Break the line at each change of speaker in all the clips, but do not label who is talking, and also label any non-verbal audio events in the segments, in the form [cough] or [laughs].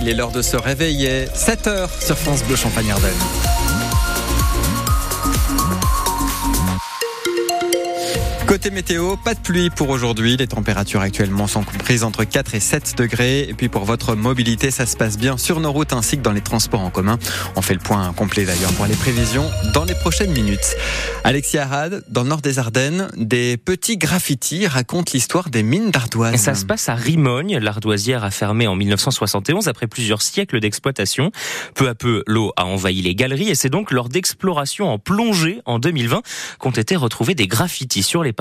il est l'heure de se réveiller. 7 heures sur France Bleu Champagne-Ardenne. Côté météo, pas de pluie pour aujourd'hui. Les températures actuellement sont comprises entre 4 et 7 degrés. Et puis pour votre mobilité, ça se passe bien sur nos routes ainsi que dans les transports en commun. On fait le point complet d'ailleurs pour les prévisions dans les prochaines minutes. Alexis Arad, dans le nord des Ardennes, des petits graffitis racontent l'histoire des mines d'ardoise.
Ça se passe à Rimogne. L'ardoisière a fermé en 1971 après plusieurs siècles d'exploitation. Peu à peu, l'eau a envahi les galeries et c'est donc lors d'exploration en plongée en 2020 qu'ont été retrouvés des graffitis sur les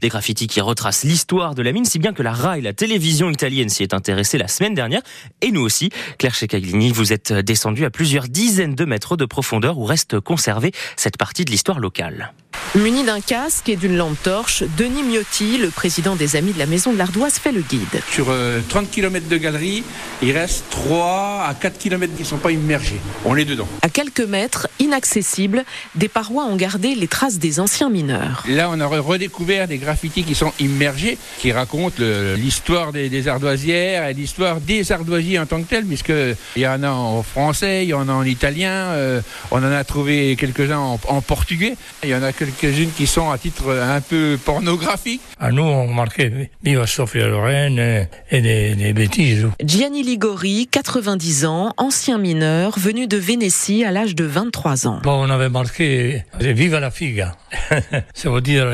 des graffitis qui retracent l'histoire de la mine, si bien que la RAI, la télévision italienne, s'y est intéressée la semaine dernière. Et nous aussi. Claire Checaglini, vous êtes descendu à plusieurs dizaines de mètres de profondeur où reste conservée cette partie de l'histoire locale.
Muni d'un casque et d'une lampe torche, Denis Miotti, le président des Amis de la Maison de l'Ardoise, fait le guide.
Sur 30 euh, km de galerie, il reste 3 à 4 km qui ne sont pas immergés. On est dedans.
À quelques mètres, inaccessibles, des parois ont gardé les traces des anciens mineurs.
Là, on a redécouvert des graffitis qui sont immergés, qui racontent l'histoire des, ardoisières et l'histoire des ardoisiers en tant que tels, puisqu'il y en a en français, il y en a en italien, euh, on en a trouvé quelques-uns en, en portugais, il y en a quelques quelques-unes qui sont à titre un peu pornographique.
À nous, on marquait Viva Sofia Lorraine et des, bêtises.
Gianni Ligori, 90 ans, ancien mineur, venu de Vénétie à l'âge de 23 ans.
Bon, on avait marqué Viva la figa. [laughs] Ça veut dire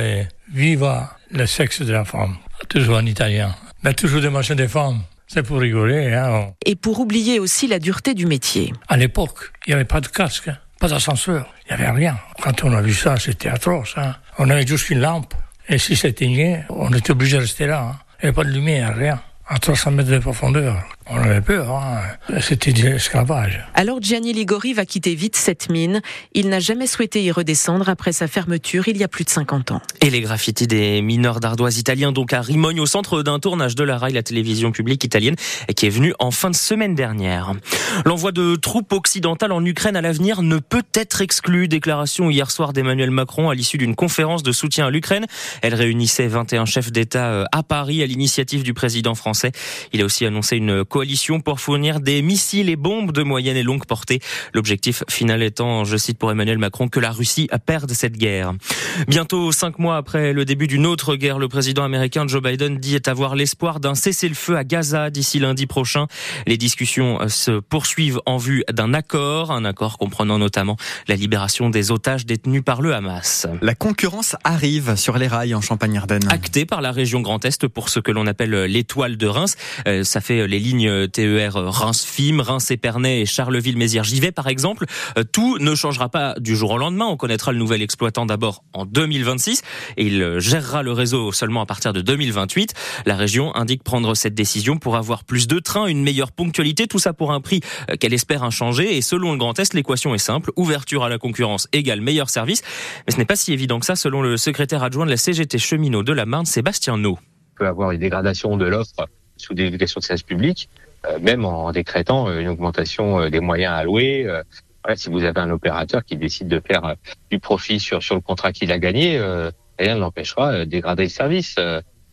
Viva le sexe de la femme. Toujours en italien. Mais toujours des machins des femmes. C'est pour rigoler. Hein.
Et pour oublier aussi la dureté du métier.
À l'époque, il n'y avait pas de casque. Pas d'ascenseur, il n'y avait rien. Quand on a vu ça, c'était atroce. Hein. On avait juste une lampe, et si s'éteignait, on était obligé de rester là. Hein. Il n'y avait pas de lumière, rien à 300 mètres de profondeur. On avait peur, hein. c'était de l'esclavage.
Alors Gianni Ligori va quitter vite cette mine. Il n'a jamais souhaité y redescendre après sa fermeture il y a plus de 50 ans.
Et les graffitis des mineurs d'ardoise italiens, donc à Rimogne, au centre d'un tournage de la RAI, la télévision publique italienne, qui est venue en fin de semaine dernière. L'envoi de troupes occidentales en Ukraine à l'avenir ne peut être exclu. Déclaration hier soir d'Emmanuel Macron à l'issue d'une conférence de soutien à l'Ukraine. Elle réunissait 21 chefs d'État euh, à Paris à l'initiative du président français il a aussi annoncé une coalition pour fournir des missiles et bombes de moyenne et longue portée. L'objectif final étant, je cite pour Emmanuel Macron, que la Russie perde cette guerre. Bientôt cinq mois après le début d'une autre guerre, le président américain Joe Biden dit avoir l'espoir d'un cessez-le-feu à Gaza d'ici lundi prochain. Les discussions se poursuivent en vue d'un accord, un accord comprenant notamment la libération des otages détenus par le Hamas.
La concurrence arrive sur les rails en Champagne-Ardenne.
Acté par la région Grand Est pour ce que l'on appelle l'étoile de Reims. Euh, ça fait les lignes TER Reims-Fim, Reims-Épernay et Charleville-Mézières-Givet par exemple. Euh, tout ne changera pas du jour au lendemain. On connaîtra le nouvel exploitant d'abord en 2026 et il gérera le réseau seulement à partir de 2028. La région indique prendre cette décision pour avoir plus de trains, une meilleure ponctualité, tout ça pour un prix euh, qu'elle espère inchangé. Et selon le Grand Est, l'équation est simple. Ouverture à la concurrence égale meilleur service. Mais ce n'est pas si évident que ça selon le secrétaire adjoint de la CGT cheminot de la Marne, Sébastien No.
Peut avoir une dégradation de l'offre sous délégation de service public, euh, même en décrétant euh, une augmentation euh, des moyens alloués. si vous avez un opérateur qui décide de faire du profit sur, sur le contrat qu'il a gagné, rien ne l'empêchera de dégrader le service,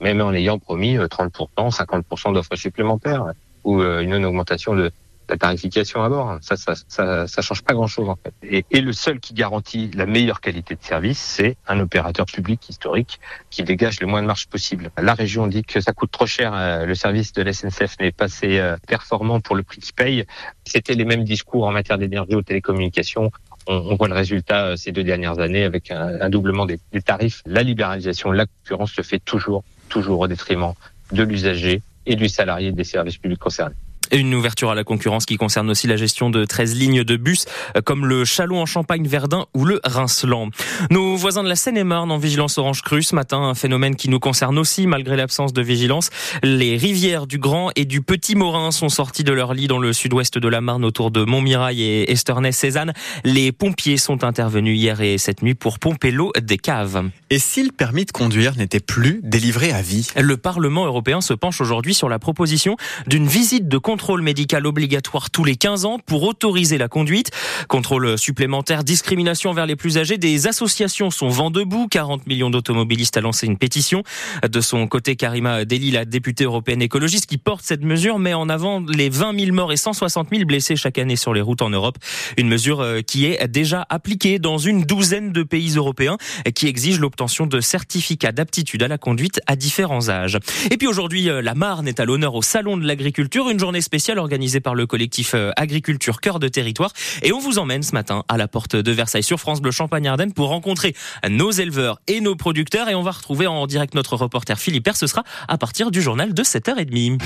même en ayant promis 30%, 50% d'offres supplémentaires ou une augmentation de, la tarification à bord. Ça, ça, ça, ça change pas grand-chose en fait. Et, et, le seul qui garantit la meilleure qualité de service, c'est un opérateur public historique qui dégage le moins de marge possible. La région dit que ça coûte trop cher euh, le service de la SNCF, mais pas assez euh, performant pour le prix qu'il paye. C'était les mêmes discours en matière d'énergie ou télécommunications. On, on, voit le résultat euh, ces deux dernières années avec un, un doublement des, des tarifs. La libéralisation, la concurrence se fait toujours, toujours au détriment de l'usager et du salarié des services publics concernés.
Une ouverture à la concurrence qui concerne aussi la gestion de 13 lignes de bus euh, comme le Chalon en Champagne Verdun ou le Rinceland. Nos voisins de la Seine-et-Marne en vigilance orange crue ce matin, un phénomène qui nous concerne aussi malgré l'absence de vigilance. Les rivières du Grand et du Petit Morin sont sorties de leur lit dans le sud-ouest de la Marne autour de Montmirail et Esternay-Cézanne. Les pompiers sont intervenus hier et cette nuit pour pomper l'eau des caves.
Et si le permis de conduire n'était plus délivré à vie?
Le Parlement européen se penche aujourd'hui sur la proposition d'une visite de contrôle contrôle médical obligatoire tous les 15 ans pour autoriser la conduite. Contrôle supplémentaire, discrimination envers les plus âgés. Des associations sont vent debout. 40 millions d'automobilistes a lancé une pétition. De son côté, Karima Deli, la députée européenne écologiste qui porte cette mesure, met en avant les 20 000 morts et 160 000 blessés chaque année sur les routes en Europe. Une mesure euh, qui est déjà appliquée dans une douzaine de pays européens qui exige l'obtention de certificats d'aptitude à la conduite à différents âges. Et puis aujourd'hui, euh, la Marne est à l'honneur au Salon de l'agriculture, une journée spéciale organisée par le collectif euh, Agriculture Cœur de Territoire. Et on vous emmène ce matin à la porte de Versailles sur France Bleu Champagne-Ardenne pour rencontrer nos éleveurs et nos producteurs. Et on va retrouver en direct notre reporter Philippe Ce sera à partir du journal de 7h30.